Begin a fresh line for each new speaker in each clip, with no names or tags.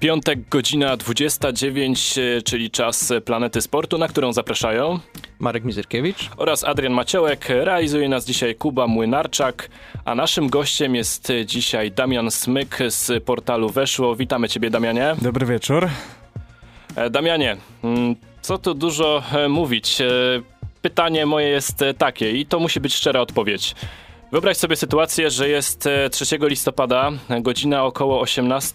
Piątek, godzina 29, e, czyli czas Planety Sportu, na którą zapraszają
Marek Mizerkiewicz
oraz Adrian Maciołek. Realizuje nas dzisiaj Kuba Młynarczak, a naszym gościem jest dzisiaj Damian Smyk z portalu Weszło. Witamy Ciebie, Damianie.
Dobry wieczór.
E, Damianie, mm, co tu dużo e, mówić? Pytanie moje jest takie i to musi być szczera odpowiedź. Wyobraź sobie sytuację, że jest 3 e, listopada, godzina około 18,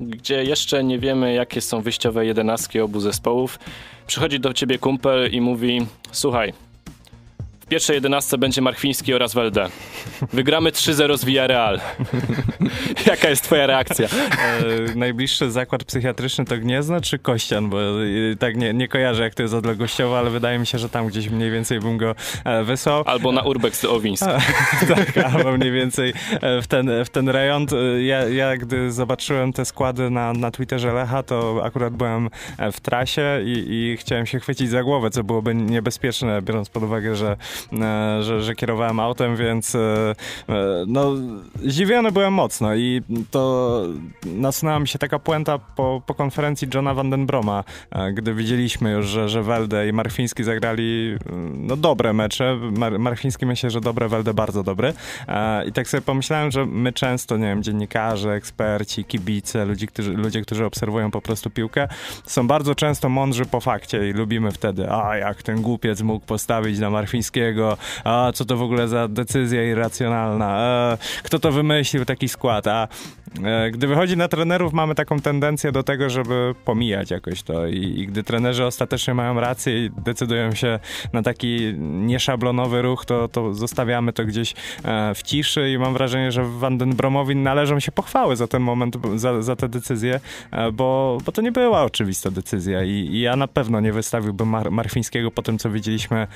gdzie jeszcze nie wiemy, jakie są wyjściowe jedenastki obu zespołów. Przychodzi do ciebie kumpel i mówi: Słuchaj, w pierwszej jedenastce będzie Marchwiński oraz Welde. Wygramy 3-0 z Villarreal. Jaka jest twoja reakcja?
E, najbliższy zakład psychiatryczny to Gniezno czy Kościan? Bo e, tak nie, nie kojarzę, jak to jest odległościowo, ale wydaje mi się, że tam gdzieś mniej więcej bym go e, wysłał.
Albo na Urbex Owińsk.
tak, albo mniej więcej e, w ten, w ten rejon. Ja, ja gdy zobaczyłem te składy na, na Twitterze Lecha, to akurat byłem w trasie i, i chciałem się chwycić za głowę, co byłoby niebezpieczne, biorąc pod uwagę, że E, że, że kierowałem autem, więc e, e, no zdziwiony byłem mocno i to nasunęła mi się taka puenta po, po konferencji Johna Vandenbroma, gdy widzieliśmy już, że, że Welde i Marfiński zagrali no dobre mecze. Mar Marfiński myślę, że dobre, Welde bardzo dobry. I tak sobie pomyślałem, że my często, nie wiem, dziennikarze, eksperci, kibice, ludzie, którzy, ludzie, którzy obserwują po prostu piłkę, są bardzo często mądrzy po fakcie i lubimy wtedy, a jak ten głupiec mógł postawić na Marfińskiego, a co to w ogóle za decyzja irracjonalna, e, kto to wymyślił taki skład, a e, gdy wychodzi na trenerów, mamy taką tendencję do tego, żeby pomijać jakoś to. I, i gdy trenerzy ostatecznie mają rację i decydują się na taki nieszablonowy ruch, to, to zostawiamy to gdzieś e, w ciszy. I mam wrażenie, że Vandenbromowi należą się pochwały za ten moment, za, za tę decyzję, e, bo, bo to nie była oczywista decyzja. I, i ja na pewno nie wystawiłbym Mar Marfińskiego po tym, co widzieliśmy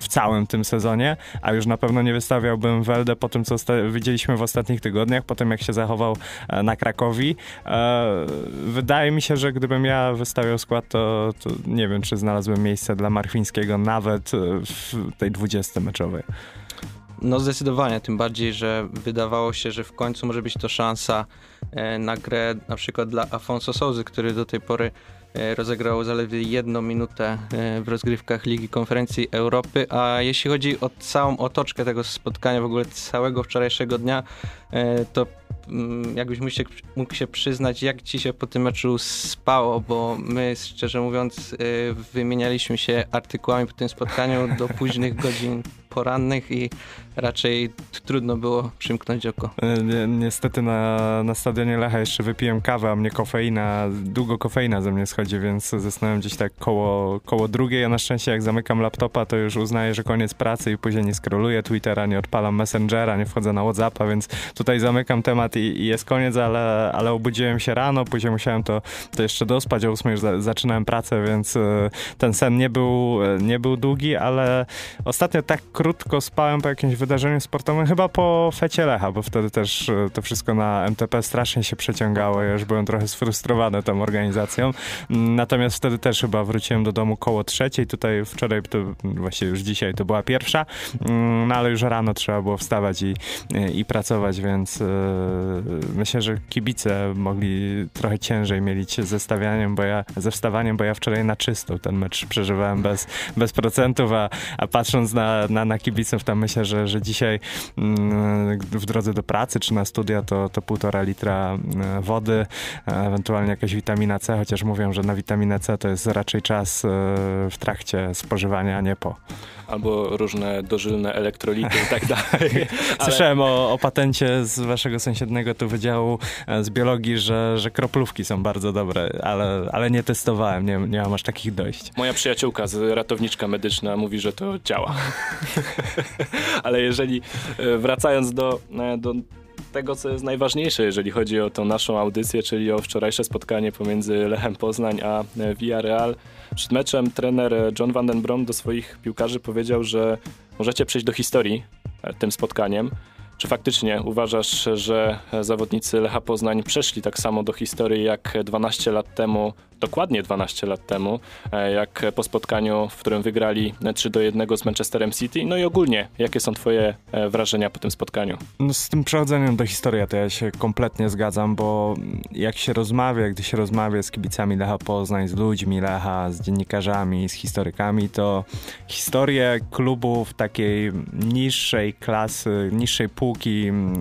w całym tym sezonie sezonie, a już na pewno nie wystawiałbym Welde po tym, co widzieliśmy w ostatnich tygodniach, po tym jak się zachował e, na Krakowi. E, wydaje mi się, że gdybym ja wystawiał skład, to, to nie wiem, czy znalazłbym miejsce dla Marfińskiego nawet w tej 20 meczowej.
No zdecydowanie, tym bardziej, że wydawało się, że w końcu może być to szansa e, na grę na przykład dla Afonso Souzy, który do tej pory E, rozegrał zaledwie jedną minutę e, w rozgrywkach Ligi Konferencji Europy, a jeśli chodzi o całą otoczkę tego spotkania, w ogóle całego wczorajszego dnia, to mm, jakbyś mógł się, mógł się przyznać, jak ci się po tym meczu spało, bo my szczerze mówiąc wymienialiśmy się artykułami po tym spotkaniu do późnych godzin porannych i raczej trudno było przymknąć oko.
E, niestety na, na stadionie Lecha jeszcze wypiłem kawę, a mnie kofeina, długo kofeina ze mnie schodzi, więc zasnąłem gdzieś tak koło, koło drugiej, a na szczęście jak zamykam laptopa, to już uznaję, że koniec pracy i później nie scrolluję Twittera, nie odpalam Messengera, nie wchodzę na Whatsappa, więc tutaj zamykam temat i, i jest koniec, ale, ale obudziłem się rano, później musiałem to, to jeszcze dospać, o 8 już za, zaczynałem pracę, więc e, ten sen nie był, e, nie był długi, ale ostatnio tak krótko spałem po jakimś wydarzeniu sportowym, chyba po fecie Lecha, bo wtedy też e, to wszystko na MTP strasznie się przeciągało. Ja już byłem trochę sfrustrowany tą organizacją. Mm, natomiast wtedy też chyba wróciłem do domu koło trzeciej. Tutaj wczoraj, to właściwie już dzisiaj to była pierwsza, mm, no ale już rano trzeba było wstawać i, i pracować, więc yy, myślę, że kibice mogli trochę ciężej mieć ze stawianiem, bo ja, ze wstawaniem, bo ja wczoraj na czysto ten mecz przeżywałem bez, bez procentów, a, a patrząc na, na, na kibiców, tam myślę, że, że dzisiaj mm, w drodze do pracy czy na studia to, to półtora litra mm, wody, ewentualnie jakaś witamina C, chociaż mówią, że na witaminę C to jest raczej czas e, w trakcie spożywania, a nie po
albo różne dożylne elektrolity i tak dalej.
Słyszałem o, o, patencie z waszego sąsiedniego tu wydziału e, z biologii, że, że kroplówki są bardzo dobre, ale, ale nie testowałem, nie, nie mam aż takich dojść.
Moja przyjaciółka, z ratowniczka medyczna mówi, że to działa. ale jeżeli e, wracając do, e, do tego, co jest najważniejsze, jeżeli chodzi o tą naszą audycję, czyli o wczorajsze spotkanie pomiędzy Lechem Poznań a Villarreal. Przed meczem trener John Van Den Brom do swoich piłkarzy powiedział, że możecie przejść do historii e, tym spotkaniem. Czy faktycznie uważasz, że zawodnicy Lecha Poznań przeszli tak samo do historii jak 12 lat temu dokładnie 12 lat temu, e, jak po spotkaniu, w którym wygrali 3 do 1 z Manchesterem City. No i ogólnie, jakie są twoje e, wrażenia po tym spotkaniu?
No z tym przechodzeniem do historii to ja się kompletnie zgadzam, bo jak się rozmawia, gdy się rozmawia z kibicami Lecha Poznań, z ludźmi Lecha, z dziennikarzami, z historykami, to historię klubów takiej niższej klasy, niższej półki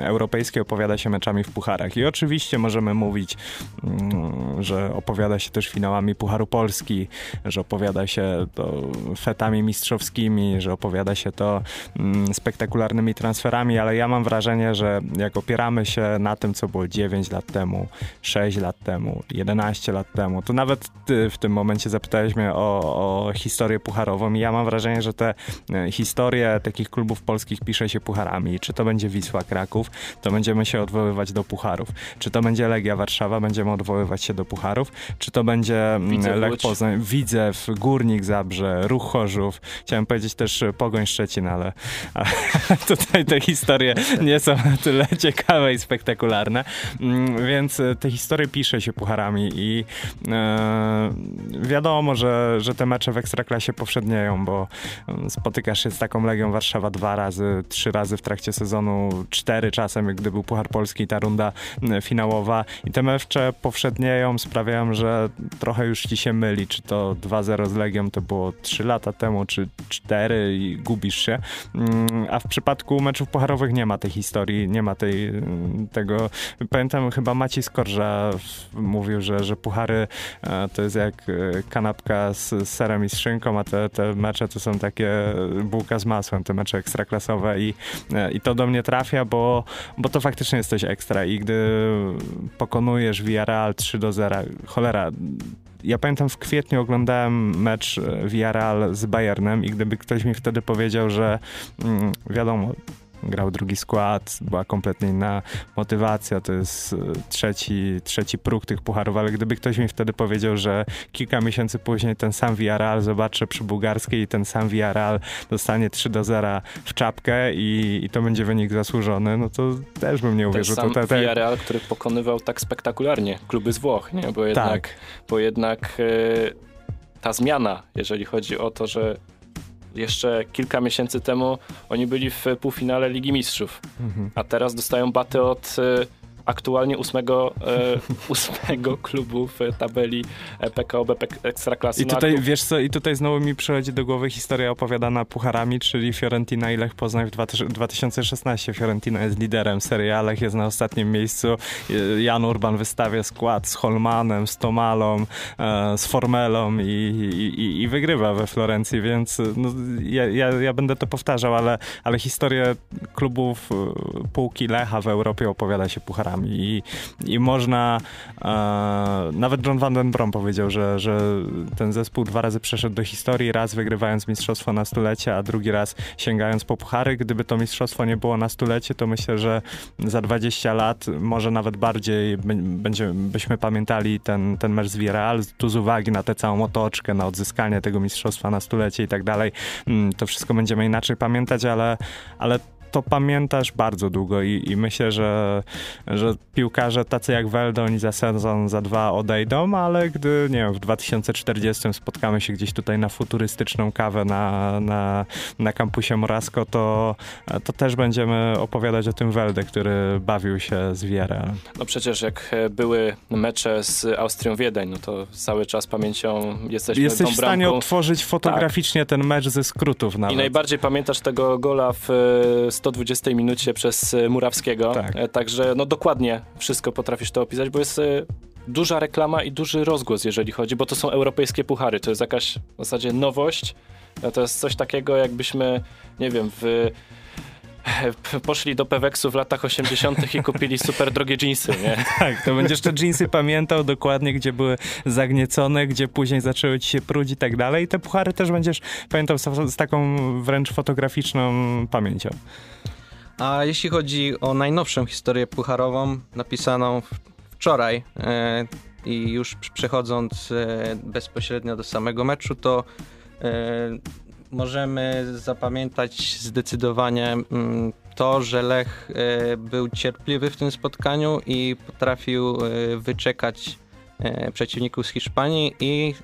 europejskiej opowiada się meczami w pucharach. I oczywiście możemy mówić, mm, że opowiada się też finałami Pucharu Polski, że opowiada się to fetami mistrzowskimi, że opowiada się to mm, spektakularnymi transferami, ale ja mam wrażenie, że jak opieramy się na tym, co było 9 lat temu, 6 lat temu, 11 lat temu, to nawet ty w tym momencie zapytałeś mnie o, o historię pucharową i ja mam wrażenie, że te e, historie takich klubów polskich pisze się pucharami. Czy to będzie Wisła Kraków, to będziemy się odwoływać do pucharów. Czy to będzie Legia Warszawa, będziemy odwoływać się do pucharów. Czy to będzie mm,
Widzew
Lech. Poznań, Widzew, Górnik Zabrze, Ruch Chorzów. Chciałem powiedzieć też Pogoń Szczecin, ale ale tutaj te historie nie są na tyle ciekawe i spektakularne. Mm, Więc te historie pisze się pucharami i e, wiadomo, że, że te mecze w Ekstraklasie powszednieją, bo mm, spotykasz się z taką Legią Warszawa dwa razy, trzy razy w trakcie sezonu, cztery czasem, gdy był Puchar Polski i ta runda finałowa i te mecze powszednieją, sprawiają, że trochę już ci się myli, czy to 2-0 z Legią to było 3 lata temu, czy 4 i gubisz się. Mm, A w przypadku meczów pucharowych nie ma tej historii, nie ma tej, mm, tego. Pamiętam chyba Maciej Skorża mówił, że, że puchary e, to jest jak e, kanapka z, serem i z szynką, a te, te mecze to są takie bułka z masłem, te mecze ekstraklasowe i, e, i to do mnie trafia, bo, bo to faktycznie jest coś ekstra i gdy pokonujesz Villarreal 3 do 0, cholera, ja pamiętam w kwietniu oglądałem mecz e, Villarreal z Bayernem i gdyby ktoś mi wtedy powiedział, że mm, wiadomo, grał drugi skład, była kompletnie inna motywacja, to jest e, trzeci, trzeci próg tych pucharów, ale gdyby ktoś mi wtedy powiedział, że kilka miesięcy później ten sam Villarreal zobaczę przy bułgarskiej i ten sam Villarreal dostanie 3 do 0 w czapkę i, i to będzie wynik zasłużony, no to też bym nie
Ten
uwierzył.
sam
to, te, te,
Villarreal, który pokonywał tak spektakularnie kluby z Włoch, nie? Bo jednak,
tak.
bo jednak e, ta zmiana, jeżeli chodzi o to, że jeszcze kilka miesięcy temu oni byli w półfinale Ligi Mistrzów,
Mhm.
a teraz dostają baty od e, aktualnie ósmego, e, ósmego klubu w tabeli e, PKO BP Ekstraklasy.
I
No,
tutaj, wiesz co, i tutaj znowu mi przychodzi do głowy historia opowiadana pucharami, czyli Fiorentina i Lech Poznań w dwa- 2016. Fiorentina jest liderem serii A, Lech jest na ostatnim miejscu. Y, Jan Urban wystawia skład z Holmanem, z Tomalą, e, z Formelą i, i, i- wygrywa we Florencji, więc no, ja, ja, ja będę to powtarzał, ale, ale historię klubów półki Lecha w Europie opowiada się pucharami i, i można e, nawet John Van Den Brom powiedział, że, że ten zespół dwa razy przeszedł do historii, raz wygrywając mistrzostwo na stulecie, a drugi raz sięgając po puchary. Gdyby to mistrzostwo nie było na stulecie, to myślę, że za 20 lat, może nawet bardziej, będzie, byśmy pamiętali ten, ten mecz z Villarreal, tu z uwagi na tę całą otoczkę, na odzyskanie tego mistrzostwa na stulecie i tak dalej. Mm, To wszystko będziemy inaczej pamiętać, ale, ale to pamiętasz bardzo długo i, i myślę, że, że piłkarze tacy jak Weldo, oni za sezon, za dwa odejdą, ale gdy, nie wiem, w 2040 spotkamy się gdzieś tutaj na futurystyczną kawę na, na, na kampusie Morasko, to, to też będziemy opowiadać o tym Welde, który bawił się z.
No przecież jak były mecze z Austrią Wiedeń, no to cały czas pamięcią jesteśmy
Jesteś w stanie
bramką.
odtworzyć fotograficznie ten mecz ze skrótów nawet.
I najbardziej pamiętasz tego gola w e, 120 minucie przez e, Murawskiego.
Tak.
E, Także no dokładnie wszystko potrafisz to opisać, bo jest e, duża reklama i duży rozgłos, jeżeli chodzi, bo to są europejskie puchary. To jest jakaś w zasadzie nowość. No To jest coś takiego, jakbyśmy, nie wiem, w poszli do Peweksu w latach 80. i kupili super drogie jeansy, nie?
Tak, to będziesz te jeansy pamiętał dokładnie, gdzie były zagniecone, gdzie później zaczęły ci się pruć i tak dalej. I te puchary też będziesz pamiętał z, z taką wręcz fotograficzną pamięcią.
A jeśli chodzi o najnowszą historię pucharową, napisaną wczoraj e, i już pr- przechodząc e, bezpośrednio do samego meczu, to e, możemy zapamiętać zdecydowanie mm, to, że Lech e, był cierpliwy w tym spotkaniu i potrafił e, wyczekać e, przeciwników z Hiszpanii i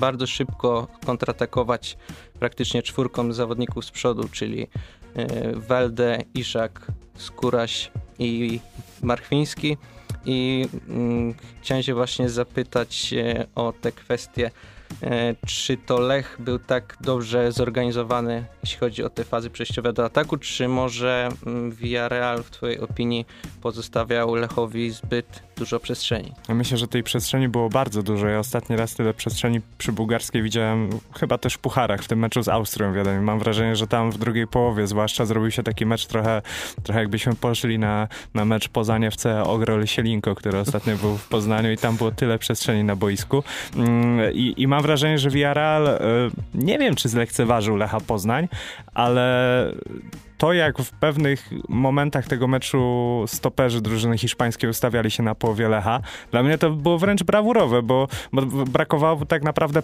bardzo szybko kontratakować praktycznie czwórką zawodników z przodu, czyli Welde, Iszak, Skóraś i Marchwiński. I mm, chciałem się właśnie zapytać o te kwestie czy to Lech był tak dobrze zorganizowany, jeśli chodzi o te fazy przejściowe do ataku, czy może mm, Villarreal w twojej opinii pozostawiał Lechowi zbyt dużo przestrzeni?
myślę, że tej przestrzeni było bardzo dużo. Ja ostatni raz tyle przestrzeni przy bułgarskiej widziałem chyba też w pucharach, w tym meczu z Austrią wiadomo. Mam wrażenie, że tam w drugiej połowie zwłaszcza zrobił się taki mecz trochę, trochę jakbyśmy poszli na, na mecz Poznanie FC Ogrol Sielinko, który ostatnio był w Poznaniu i tam było tyle przestrzeni na boisku. Mm, I, i mam wrażenie, że Villarreal, e, nie wiem czy zlekceważył Lecha Poznań, ale to, jak w pewnych momentach tego meczu stoperzy drużyny hiszpańskiej ustawiali się na połowie Lecha, dla mnie to było wręcz brawurowe, bo, bo brakowało tak naprawdę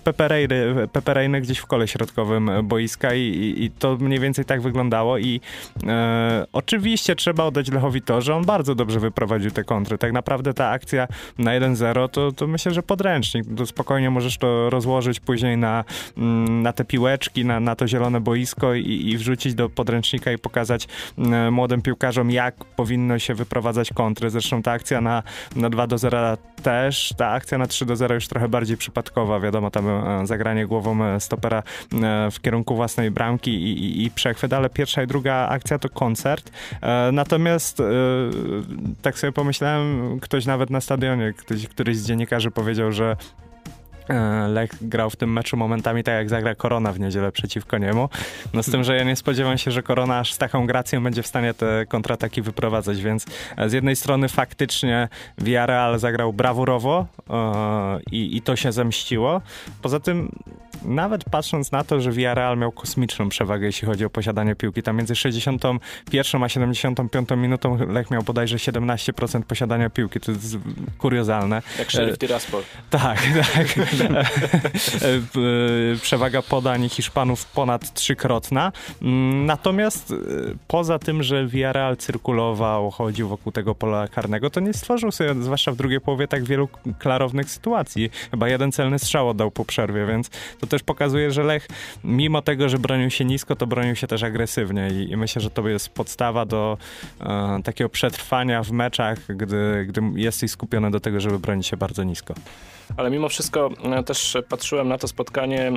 Peperejny gdzieś w kole środkowym boiska i, i, i, to mniej więcej tak wyglądało i e, oczywiście trzeba oddać Lechowi to, że on bardzo dobrze wyprowadził te kontry. Tak naprawdę ta akcja na 1-0 to, to myślę, że podręcznik. To spokojnie możesz to rozłożyć później na, mm, na te piłeczki, na, na to zielone boisko i, i wrzucić do podręcznika i pokazać mm, młodym piłkarzom, jak powinno się wyprowadzać kontry. Zresztą ta akcja na, na 2 do 0 też, ta akcja na 3 do 0 już trochę bardziej przypadkowa. Wiadomo, tam e, zagranie głową e, stopera e, w kierunku własnej bramki i, i, i przechwyt, ale pierwsza i druga akcja to koncert. Natomiast tak sobie pomyślałem, ktoś nawet na stadionie, ktoś, któryś z dziennikarzy powiedział, że E, Lech grał w tym meczu momentami tak jak zagra Korona w niedzielę przeciwko niemu. No z tym, że ja nie spodziewam się, że Korona aż z taką gracją będzie w stanie te kontrataki wyprowadzać, więc e, z jednej strony faktycznie Villarreal zagrał brawurowo yy, i to się zemściło. Poza tym nawet patrząc na to, że Villarreal miał kosmiczną przewagę, jeśli chodzi o posiadanie piłki, tam między 61 a 75 minutą Lech miał bodajże 17% posiadania piłki, to jest kuriozalne.
Jak Sheriff Tiraspol.
Tak, tak. Przewaga podań Hiszpanów ponad trzykrotna. Mm, natomiast e, poza tym, że Villarreal cyrkulował, chodził wokół tego pola karnego, to nie stworzył sobie, zwłaszcza w drugiej połowie, tak wielu klarownych sytuacji. Chyba jeden celny strzał oddał po przerwie, więc to też pokazuje, że Lech, mimo tego, że bronił się nisko, to bronił się też agresywnie i, i myślę, że to jest podstawa do e, takiego przetrwania w meczach, gdy, gdy jesteś skupiony do tego, żeby bronić się bardzo nisko.
Ale mimo wszystko e, też patrzyłem na to spotkanie e,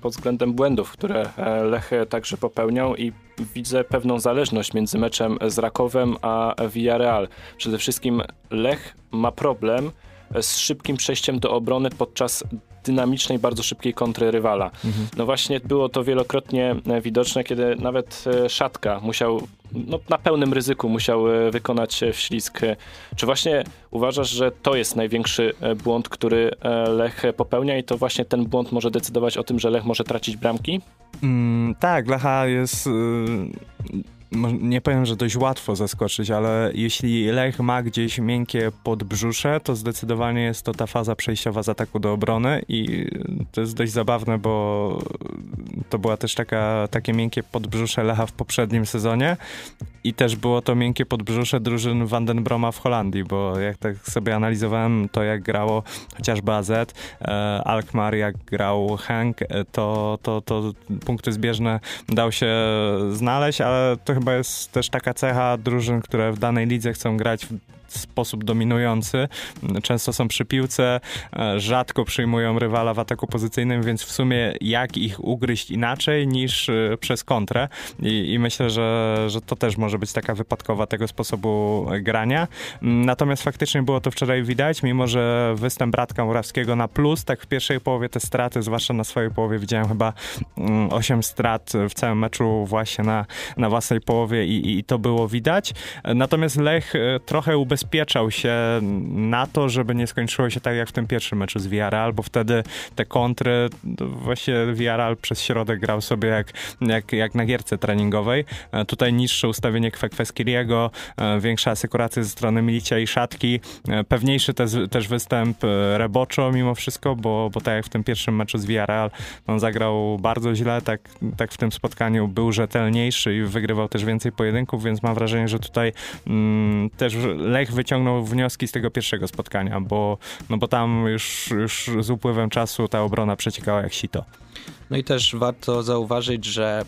pod względem błędów, które e, Lech także popełniał i widzę pewną zależność między meczem z Rakowem a Villarreal. Przede wszystkim Lech ma problem z szybkim przejściem do obrony podczas dynamicznej, bardzo szybkiej kontry rywala. Mhm. No właśnie było to wielokrotnie e, widoczne, kiedy nawet e, Szatka musiał no, na pełnym ryzyku musiał e, wykonać wślizg. Czy właśnie uważasz, że to jest największy błąd, który Lech popełnia i to właśnie ten błąd może decydować o tym, że Lech może tracić bramki?
Mm, tak, Lecha jest... Y nie powiem, że dość łatwo zaskoczyć, ale jeśli Lech ma gdzieś miękkie podbrzusze, to zdecydowanie jest to ta faza przejściowa z ataku do obrony i to jest dość zabawne, bo to była też taka, takie miękkie podbrzusze Lecha w poprzednim sezonie i też było to miękkie podbrzusze drużyn Vandenbroma w Holandii, bo jak tak sobie analizowałem to, jak grało chociażby AZ, e, Alkmaar, jak grał Henk, e, to, to, to punkty zbieżne dał się znaleźć, ale to chyba jest też taka cecha drużyn, które w danej lidze chcą grać sposób dominujący. Często są przy piłce, e, rzadko przyjmują rywala w ataku pozycyjnym, więc w sumie jak ich ugryźć inaczej niż e, przez kontrę. I, i myślę, że, że to też może być taka wypadkowa tego sposobu grania. Natomiast faktycznie było to wczoraj widać, mimo że występ Bratka Murawskiego na plus, tak w pierwszej połowie te straty, zwłaszcza na swojej połowie, widziałem chyba 8 mm, strat w całym meczu właśnie na, na własnej połowie i, i to było widać. Natomiast Lech e, trochę ubezpieczył zabezpieczał się na to, żeby nie skończyło się tak jak w tym pierwszym meczu z Villarreal, bo wtedy te kontry, właśnie Villarreal przez środek grał sobie jak, jak, jak na gierce treningowej. E, tutaj niższe ustawienie Kwekweskiriego, e, większa asekuracja ze strony Milicia i Szatki, e, pewniejszy też, też występ Reboczo mimo wszystko, bo, bo tak jak w tym pierwszym meczu z Villarreal, on zagrał bardzo źle, tak, tak w tym spotkaniu był rzetelniejszy i wygrywał też więcej pojedynków, więc mam wrażenie, że tutaj mm, też Lech wyciągnął wnioski z tego pierwszego spotkania, bo, no bo tam już, już z upływem czasu ta obrona przeciekała jak sito.
No i też warto zauważyć, że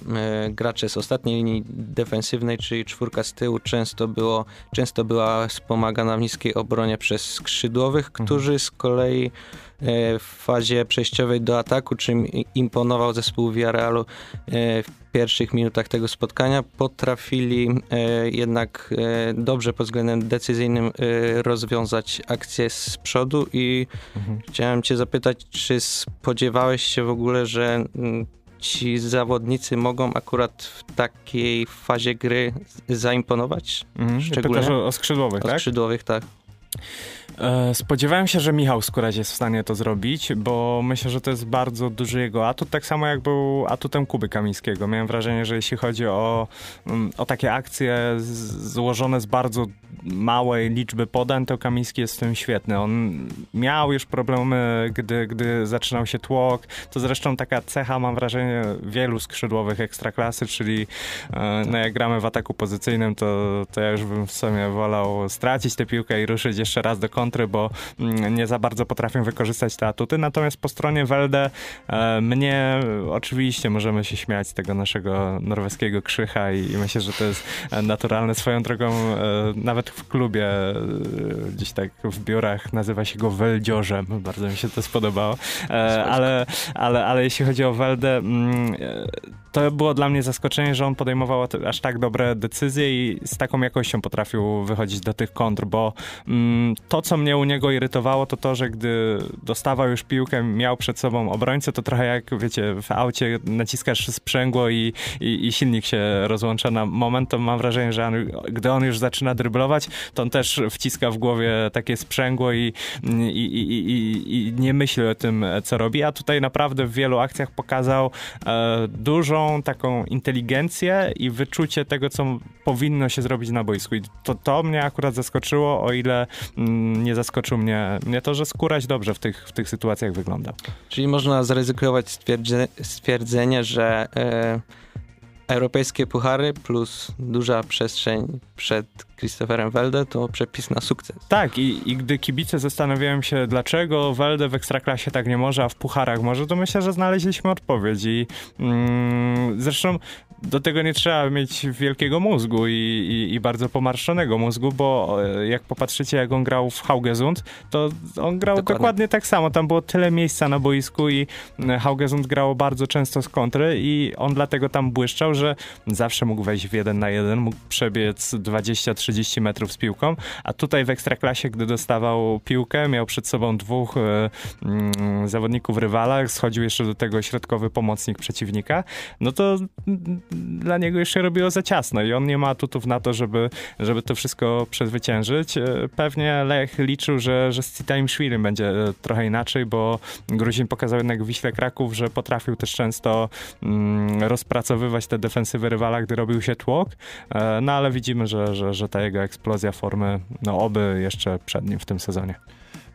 y, gracze z ostatniej linii defensywnej, czyli czwórka z tyłu, często, było, często była wspomagana w niskiej obronie przez skrzydłowych,
Mhm.
którzy z kolei y, w fazie przejściowej do ataku, czym imponował zespół Villarrealu y, w pierwszych minutach tego spotkania, potrafili jednak dobrze pod względem decyzyjnym rozwiązać akcję z przodu i
Mhm.
Chciałem cię zapytać, czy spodziewałeś się w ogóle, że mm, ci zawodnicy mogą akurat w takiej fazie gry zaimponować?
Mhm.
Szczególnie-
Pytasz o, o skrzydłowych,
Od
tak?
skrzydłowych, tak.
E, Spodziewałem się, że Michał Skórać jest w stanie to zrobić, bo myślę, że to jest bardzo duży jego atut, tak samo jak był atutem Kuby Kamińskiego. Miałem wrażenie, że jeśli chodzi o, mm, o takie akcje złożone z bardzo małej liczby podań, to Kamiński jest w tym świetny. On miał już problemy, gdy, gdy zaczynał się tłok. To zresztą taka cecha, mam wrażenie, wielu skrzydłowych ekstraklasy, czyli e, no jak gramy w ataku pozycyjnym, to, to ja już bym w sumie wolał stracić tę piłkę i ruszyć jeszcze raz do kontry, bo mm, nie za bardzo potrafią wykorzystać te atuty. Natomiast po stronie Welde e, mnie oczywiście możemy się śmiać z tego naszego norweskiego krzycha i, i myślę, że to jest naturalne swoją drogą. E, nawet w klubie e, gdzieś tak w biurach nazywa się go Weldziorzem. Bardzo mi się to spodobało. Ale, ale, ale jeśli chodzi o Weldę, mm, to było dla mnie zaskoczenie, że on podejmował aż tak dobre decyzje i z taką jakością potrafił wychodzić do tych kontr, bo mm, to, co mnie u niego irytowało, to to, że gdy dostawał już piłkę, miał przed sobą obrońcę, to trochę jak, wiecie, w aucie naciskasz sprzęgło i, i, i silnik się rozłącza na moment, to mam wrażenie, że on, gdy on już zaczyna dryblować, to on też wciska w głowie takie sprzęgło i, i, i, i, i nie myśli o tym, co robi, a tutaj naprawdę w wielu akcjach pokazał e, dużą taką inteligencję i wyczucie tego, co powinno się zrobić na boisku. I to, to mnie akurat zaskoczyło, o ile mm, nie zaskoczył mnie, mnie to, że skórać dobrze w tych, w tych sytuacjach wygląda.
Czyli można zaryzykować stwierdze, stwierdzenie, że e, europejskie puchary plus duża przestrzeń przed Christopherem Welde to przepis na sukces.
Tak, i, i gdy kibice zastanawiają się, dlaczego Welde w Ekstraklasie tak nie może, a w pucharach może, to myślę, że znaleźliśmy odpowiedź. I mm, zresztą do tego nie trzeba mieć wielkiego mózgu i, i, i bardzo pomarszczonego mózgu, bo e, jak popatrzycie, jak on grał w Haugesund, to on grał
Dokładnie.
dokładnie, tak samo. Tam było tyle miejsca na boisku i mm, Haugesund grało bardzo często z kontry i on dlatego tam błyszczał, że zawsze mógł wejść w jeden na jeden, mógł przebiec 20-30 metrów z piłką, a tutaj w Ekstraklasie, gdy dostawał piłkę, miał przed sobą dwóch e, mm, zawodników rywala, schodził jeszcze do tego środkowy pomocnik przeciwnika, no to mm, dla niego się robiło za ciasno i on nie ma atutów na to, żeby, żeby to wszystko przezwyciężyć. E, Pewnie Lech liczył, że, że z Citaimshwilem będzie e, trochę inaczej, bo Gruzin pokazał jednak w Wiśle Kraków, że potrafił też często mm, rozpracowywać te defensywy rywala, gdy robił się tłok, no ale widzimy, że, że, że ta jego eksplozja formy, no oby jeszcze przed nim w tym sezonie.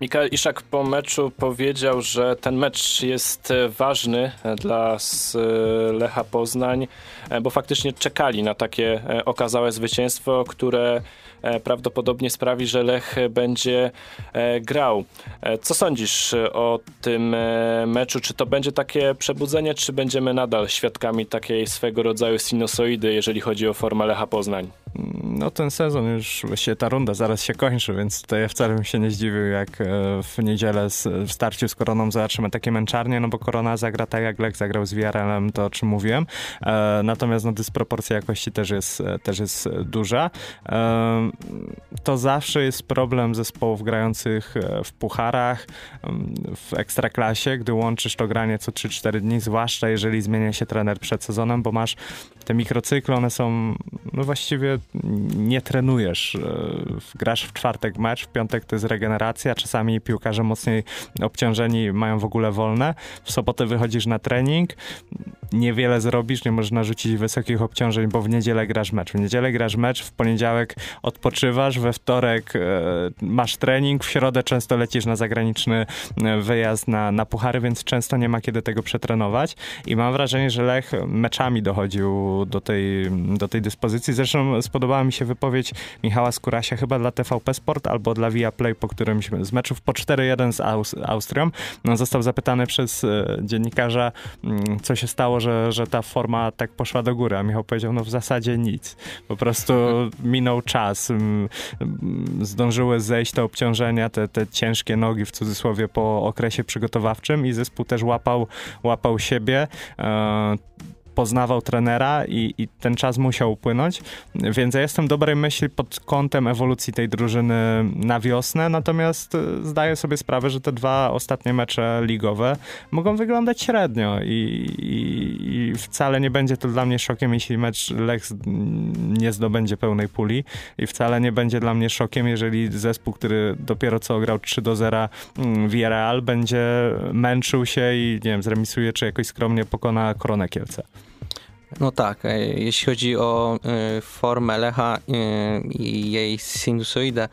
Mikael Iszak po meczu powiedział, że ten mecz jest e, ważny e, dla e, Lecha Poznań, bo faktycznie czekali na takie okazałe zwycięstwo, które prawdopodobnie sprawi, że Lech będzie grał. Co sądzisz o tym meczu? Czy to będzie takie przebudzenie, czy będziemy nadal świadkami takiej swego rodzaju sinusoidy, jeżeli chodzi o formę Lecha Poznań?
No ten sezon już, właściwie ta runda zaraz się kończy, więc tutaj ja wcale bym się nie zdziwił, jak e, w niedzielę w starciu z Koroną zobaczymy takie męczarnie, no bo Korona zagra tak jak Lech zagrał z Villarrealem, to o czym mówiłem. E, natomiast no dysproporcja jakości też jest, e, też jest duża. To zawsze jest problem zespołów grających w pucharach, w ekstraklasie, gdy łączysz to granie co 3-4 dni, zwłaszcza jeżeli zmienia się trener przed sezonem, bo masz te mikrocykle, one są, no właściwie nie trenujesz. E, Grasz w czwartek mecz, w piątek to jest regeneracja, czasami piłkarze mocniej obciążeni mają w ogóle wolne. W sobotę wychodzisz na trening, niewiele zrobisz, nie możesz narzucić wysokich obciążeń, bo w niedzielę grasz mecz. W niedzielę grasz mecz, w poniedziałek odpoczywasz, we wtorek e, masz trening, w środę często lecisz na zagraniczny e, wyjazd na, na puchary, więc często nie ma kiedy tego przetrenować i mam wrażenie, że Lech meczami dochodził do tej, do tej dyspozycji. Zresztą spodobała mi się wypowiedź Michała Skurasia chyba dla TVP Sport albo dla Viaplay po którymś z meczów po 4-1 z Aus Austrią. No, został zapytany przez e, dziennikarza, mm, co się stało, że, że ta forma tak poszła do góry, a Michał powiedział, no w zasadzie nic. Po prostu minął czas, zdążyły zejść te obciążenia, te, te ciężkie nogi w cudzysłowie po okresie przygotowawczym i zespół też łapał, łapał siebie. E, poznawał trenera i, i, ten czas musiał upłynąć, więc ja jestem dobrej myśli pod kątem ewolucji tej drużyny na wiosnę, natomiast e, zdaję sobie sprawę, że te dwa ostatnie mecze ligowe mogą wyglądać średnio i, i, i wcale nie będzie to dla mnie szokiem, jeśli mecz Lex nie zdobędzie pełnej puli i wcale nie będzie dla mnie szokiem, jeżeli zespół, który dopiero co grał 3 do 0 mm, Villarreal będzie męczył się i nie wiem, zremisuje czy jakoś skromnie pokona Koronę Kielce.
No tak, e, jeśli chodzi o e, formę Lecha e, i jej sinusoidę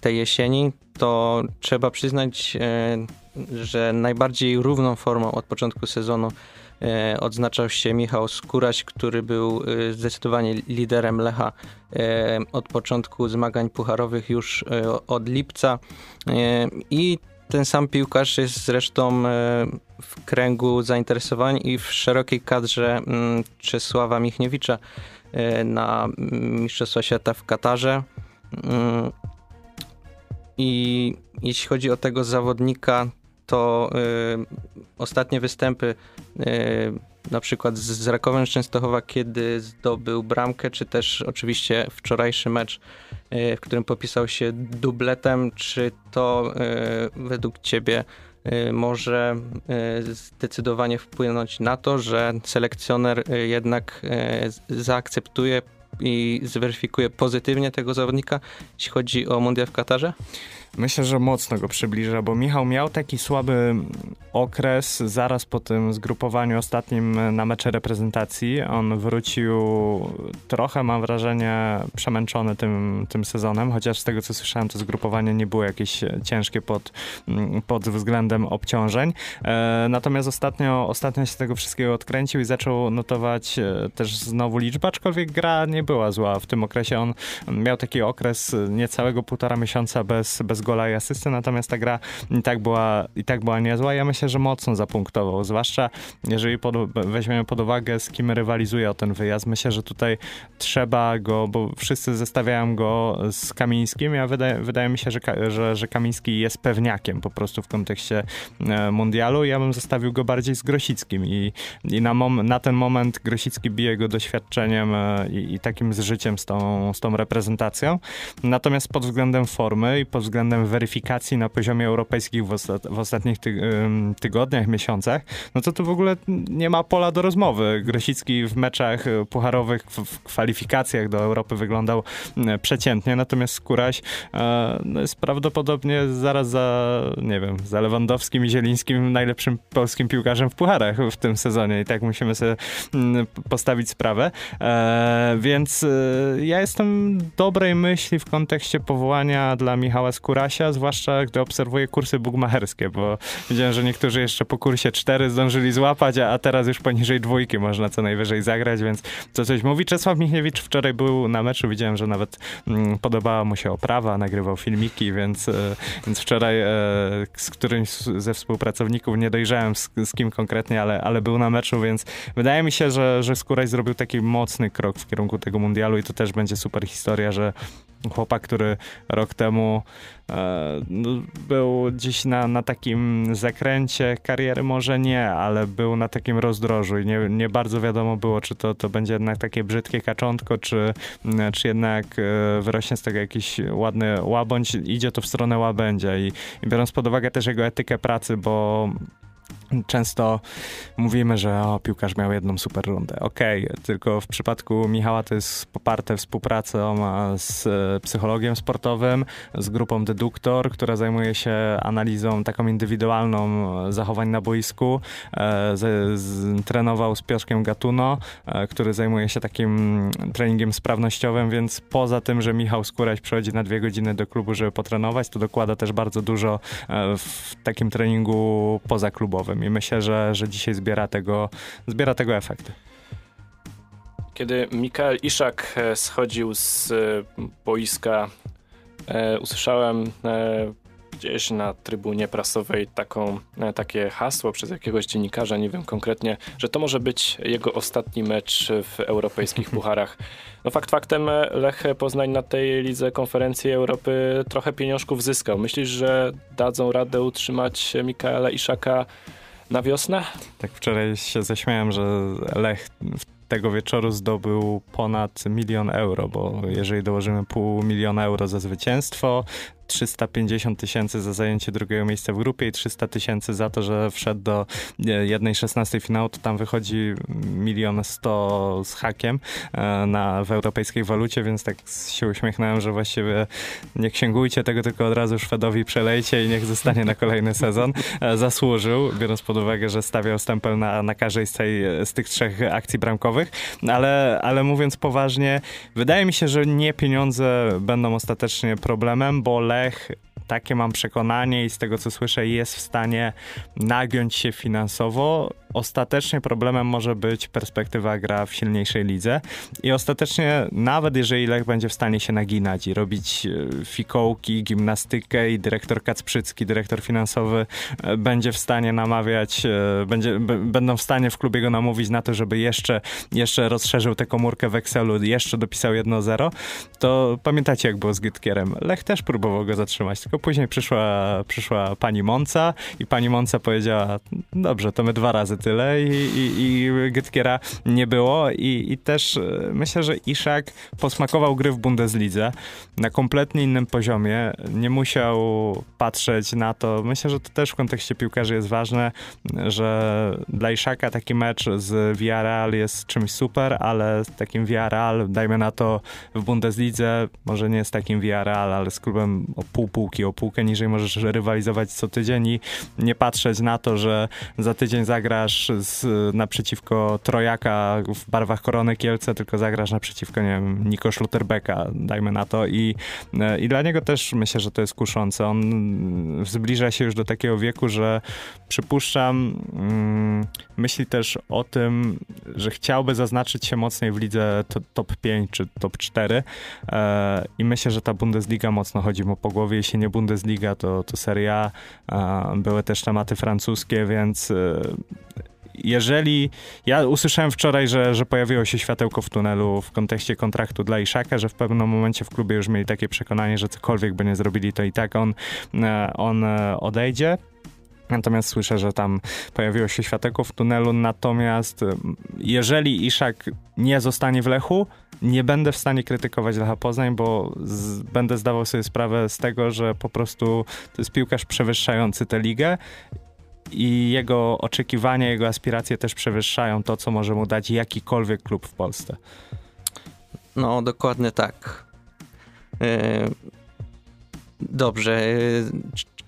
tej jesieni, to trzeba przyznać, że najbardziej równą formą od początku sezonu odznaczał się Michał Skóraś, który był zdecydowanie liderem Lecha od początku zmagań pucharowych już od lipca i ten sam piłkarz jest zresztą e, w kręgu zainteresowań i w szerokiej kadrze mm, Czesława Michniewicza e, na Mistrzostwa Świata w Katarze. Mm, I jeśli chodzi o tego zawodnika, to y, ostatnie występy na przykład z Rakowem Częstochowa, kiedy zdobył bramkę, czy też oczywiście wczorajszy mecz, y, w którym popisał się dubletem, czy to według ciebie może zdecydowanie wpłynąć na to, że selekcjoner jednak zaakceptuje i zweryfikuje pozytywnie tego zawodnika, jeśli chodzi o mundial w Katarze?
Myślę, że mocno go przybliża, bo Michał miał taki słaby okres zaraz po tym zgrupowaniu ostatnim na mecze reprezentacji. On wrócił trochę, mam wrażenie, przemęczony tym, tym sezonem, chociaż z tego co słyszałem, to zgrupowanie nie było jakieś ciężkie pod, pod względem obciążeń. E, natomiast ostatnio, ostatnio się tego wszystkiego odkręcił i zaczął notować e, też znowu liczbę, aczkolwiek gra nie była zła. W tym okresie on miał taki okres niecałego półtora miesiąca bez, bez gola i asysty, natomiast ta gra i tak była, i tak była niezła. Ja myślę, że mocno zapunktował, zwłaszcza jeżeli pod, weźmiemy pod uwagę, z kim rywalizuje o ten wyjazd. Myślę, że tutaj trzeba go, bo wszyscy zestawiają go z Kamińskim. Ja wydaje, wydaje mi się, że, że, że Kamiński jest pewniakiem po prostu w kontekście e, mundialu. Ja bym zostawił go bardziej z Grosickim i, i na, mom, na ten moment Grosicki bije go doświadczeniem e, i, i takim zżyciem z tą, z tą reprezentacją. Natomiast pod względem formy i pod względem względem weryfikacji na poziomie europejskich w, ostat w ostatnich ty tygodniach, miesiącach, no to tu w ogóle nie ma pola do rozmowy. Grosicki w meczach e, pucharowych, w, kwalifikacjach do Europy wyglądał przeciętnie, natomiast Skóraś e, no jest prawdopodobnie zaraz za, nie wiem, za Lewandowskim i Zielińskim najlepszym polskim piłkarzem w pucharach w tym sezonie i tak musimy sobie postawić sprawę. E, więc ja jestem dobrej myśli w kontekście powołania dla Michała Skóra Kurasia, zwłaszcza gdy obserwuję kursy bugmacherskie, bo widziałem, że niektórzy jeszcze po kursie 4 zdążyli złapać, a, teraz już poniżej dwójki można co najwyżej zagrać, więc to coś mówi. Czesław Michniewicz wczoraj był na meczu, widziałem, że nawet mm, podobała mu się oprawa, nagrywał filmiki, więc, e, więc wczoraj e, z którymś ze współpracowników, nie dojrzałem z, z, kim konkretnie, ale, ale był na meczu, więc wydaje mi się, że, że Skóraj zrobił taki mocny krok w kierunku tego mundialu i to też będzie super historia, że chłopak, który rok temu e, no, był gdzieś na, na takim zakręcie kariery, może nie, ale był na takim rozdrożu i nie, nie bardzo wiadomo było, czy to, to będzie jednak takie brzydkie kaczątko, czy, czy jednak e, wyrośnie z tego jakiś ładny łabądź, idzie to w stronę łabędzia i, i biorąc pod uwagę też jego etykę pracy, bo Często mówimy, że o, piłkarz miał jedną super rundę. Okej, okay, tylko w przypadku Michała to jest poparte współpracą z psychologiem sportowym, z grupą Deduktor, która zajmuje się analizą taką indywidualną zachowań na boisku. E, z, z, trenował z Pioszkiem Gatuno, e, który zajmuje się takim treningiem sprawnościowym, więc poza tym, że Michał Skóraś przychodzi na dwie godziny do klubu, żeby potrenować, to dokłada też bardzo dużo e, w takim treningu pozaklubowym i myślę, że, że dzisiaj zbiera tego, zbiera tego efekty.
Kiedy Mikael Iszak e, schodził z e, boiska, e, usłyszałem e, gdzieś na trybunie prasowej taką, e, takie hasło przez jakiegoś dziennikarza, nie wiem konkretnie, że to może być jego ostatni mecz w europejskich pucharach. No fakt faktem Lech Poznań na tej lidze konferencji Europy trochę pieniążków zyskał. Myślisz, że dadzą radę utrzymać Mikaela Iszaka na wiosnę?
Tak wczoraj się zaśmiałem, że Lech tego wieczoru zdobył ponad milion euro, bo jeżeli dołożymy pół miliona euro za zwycięstwo, 350 tysięcy za zajęcie drugiego miejsca w grupie i 300 tysięcy za to, że wszedł do jednej 16 finału, to tam wychodzi milion sto z hakiem e, na, w europejskiej walucie, więc tak się uśmiechnąłem, że właściwie nie księgujcie tego, tylko od razu Szwedowi przelejcie i niech zostanie na kolejny sezon. E, zasłużył, biorąc pod uwagę, że stawiał stempel na, na każdej z, tej, z tych trzech akcji bramkowych, ale, ale mówiąc poważnie, wydaje mi się, że nie pieniądze będą ostatecznie problemem, bo Lech takie mam przekonanie i z tego co słyszę jest w stanie nagiąć się finansowo ostatecznie problemem może być perspektywa gra w silniejszej lidze i ostatecznie nawet jeżeli Lech będzie w stanie się naginać i robić e, fikołki, gimnastykę i dyrektor Kacprzycki, dyrektor finansowy e, będzie w stanie namawiać, e, będzie, będą w stanie w klubie go namówić na to, żeby jeszcze, jeszcze rozszerzył tę komórkę w Excelu, jeszcze dopisał 1-0, to pamiętacie jak było z Gytkierem. Lech też próbował go zatrzymać, tylko później przyszła, przyszła pani Monca i pani Monca powiedziała, dobrze, to my dwa razy tyle i, i, i Gytkiera nie było I, i też e, myślę, że Iszak posmakował gry w Bundeslidze na kompletnie innym poziomie. Nie musiał patrzeć na to. Myślę, że to też w kontekście piłkarzy jest ważne, że dla Iszaka taki mecz z Villarreal jest czymś super, ale z takim Villarreal, dajmy na to w Bundeslidze, może nie z takim Villarreal, ale z klubem o pół półki, o półkę niżej możesz rywalizować co tydzień i nie patrzeć na to, że za tydzień zagrasz z, naprzeciwko Trojaka w barwach Korony Kielce, tylko zagrasz naprzeciwko, nie wiem, Niko Schlutterbecka, dajmy na to. I, e, I dla niego też myślę, że to jest kuszące. On zbliża się już do takiego wieku, że przypuszczam, mm, myśli też o tym, że chciałby zaznaczyć się mocniej w lidze to, top 5 czy top 4 e, i myślę, że ta Bundesliga mocno chodzi mu po głowie. Jeśli nie Bundesliga, to, to Serie A. E, były też tematy francuskie, więc e, jeżeli ja usłyszałem wczoraj, że, że pojawiło się światełko w tunelu w kontekście kontraktu dla Iszaka, że w pewnym momencie w klubie już mieli takie przekonanie, że cokolwiek by nie zrobili, to i tak on, e, on e, odejdzie. Natomiast słyszę, że tam pojawiło się światełko w tunelu, natomiast e, jeżeli Iszak nie zostanie w Lechu, nie będę w stanie krytykować Lecha Poznań, bo z, będę zdawał sobie sprawę z tego, że po prostu to jest piłkarz przewyższający tę ligę i jego oczekiwania, jego aspiracje też przewyższają to, co może mu dać jakikolwiek klub w Polsce.
No, dokładnie tak. E, dobrze. E,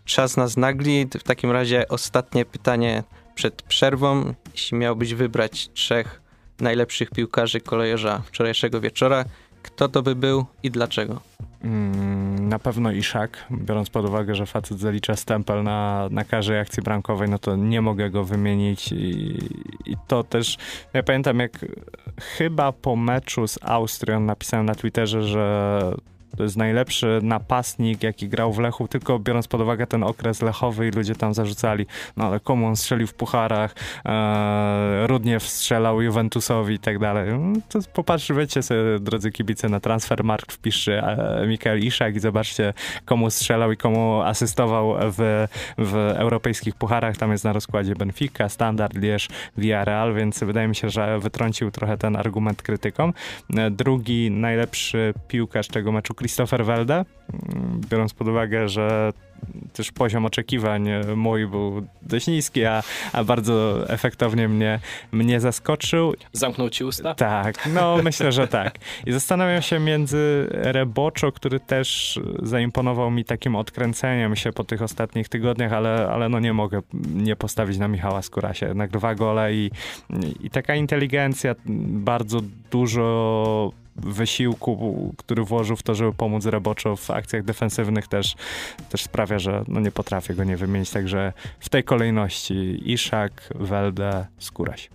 czas nas nagli. W takim razie ostatnie pytanie przed przerwą. Jeśli miałbyś wybrać trzech najlepszych piłkarzy kolejorza wczorajszego wieczora, kto to by był i dlaczego?
Mm, na pewno Iszak, biorąc pod uwagę, że facet zalicza stempel na, na każdej akcji bramkowej, no to nie mogę go wymienić i, i to też, ja pamiętam jak chyba po meczu z Austrią napisałem na Twitterze, że to jest najlepszy napastnik, jaki grał w Lechu, tylko biorąc pod uwagę ten okres lechowy i ludzie tam zarzucali, no ale komu on strzelił w pucharach, e, Rudniew strzelał Juventusowi i tak dalej. No, to popatrzcie, sobie, drodzy kibice, na Transfermarkt wpiszcie e, Mikael Iszak i zobaczcie, komu strzelał i komu asystował w, w europejskich pucharach. Tam jest na rozkładzie Benfica, Standard, Lierz, Villarreal, więc wydaje mi się, że wytrącił trochę ten argument krytykom. E, drugi najlepszy piłkarz tego meczu Christopher Welde, biorąc pod uwagę, że też poziom oczekiwań mój był dość niski, a, a bardzo efektownie mnie, mnie zaskoczył.
Zamknął ci usta?
Tak, no myślę, że tak. I zastanawiam się między Reboczo, który też zaimponował mi takim odkręceniem się po tych ostatnich tygodniach, ale, ale no nie mogę nie postawić na Michała Skórasia. Nagrywa gole i, i taka inteligencja, bardzo dużo wysiłku, który włożył w to, żeby pomóc Reboczo w akcjach defensywnych też, też sprawia, że no nie potrafię go nie wymienić. Także w tej kolejności Iszak, Welde, Skóraś.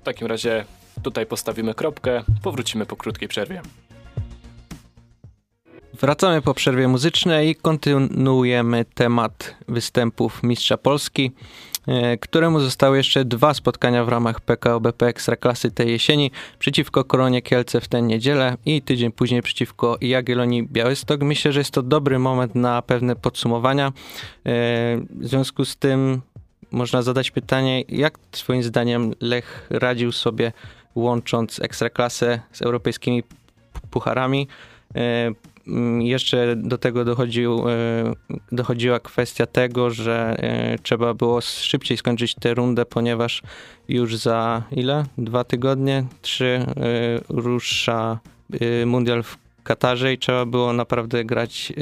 W takim razie tutaj postawimy kropkę, powrócimy po krótkiej przerwie.
Wracamy po przerwie muzycznej i kontynuujemy temat występów Mistrza Polski, któremu zostały jeszcze dwa spotkania w ramach PKO BP Ekstraklasy tej jesieni przeciwko Koronie Kielce w tę niedzielę i tydzień później przeciwko Jagiellonii Białystok. Myślę, że jest to dobry moment na pewne podsumowania. E, w związku z tym można zadać pytanie, jak twoim zdaniem Lech radził sobie łącząc Ekstraklasę z europejskimi pucharami? Mm, jeszcze do tego dochodził, e, dochodziła kwestia tego, że e, trzeba było szybciej skończyć tę rundę, ponieważ już za ile? Dwa tygodnie, trzy e, rusza mundial w Katarze i trzeba było naprawdę grać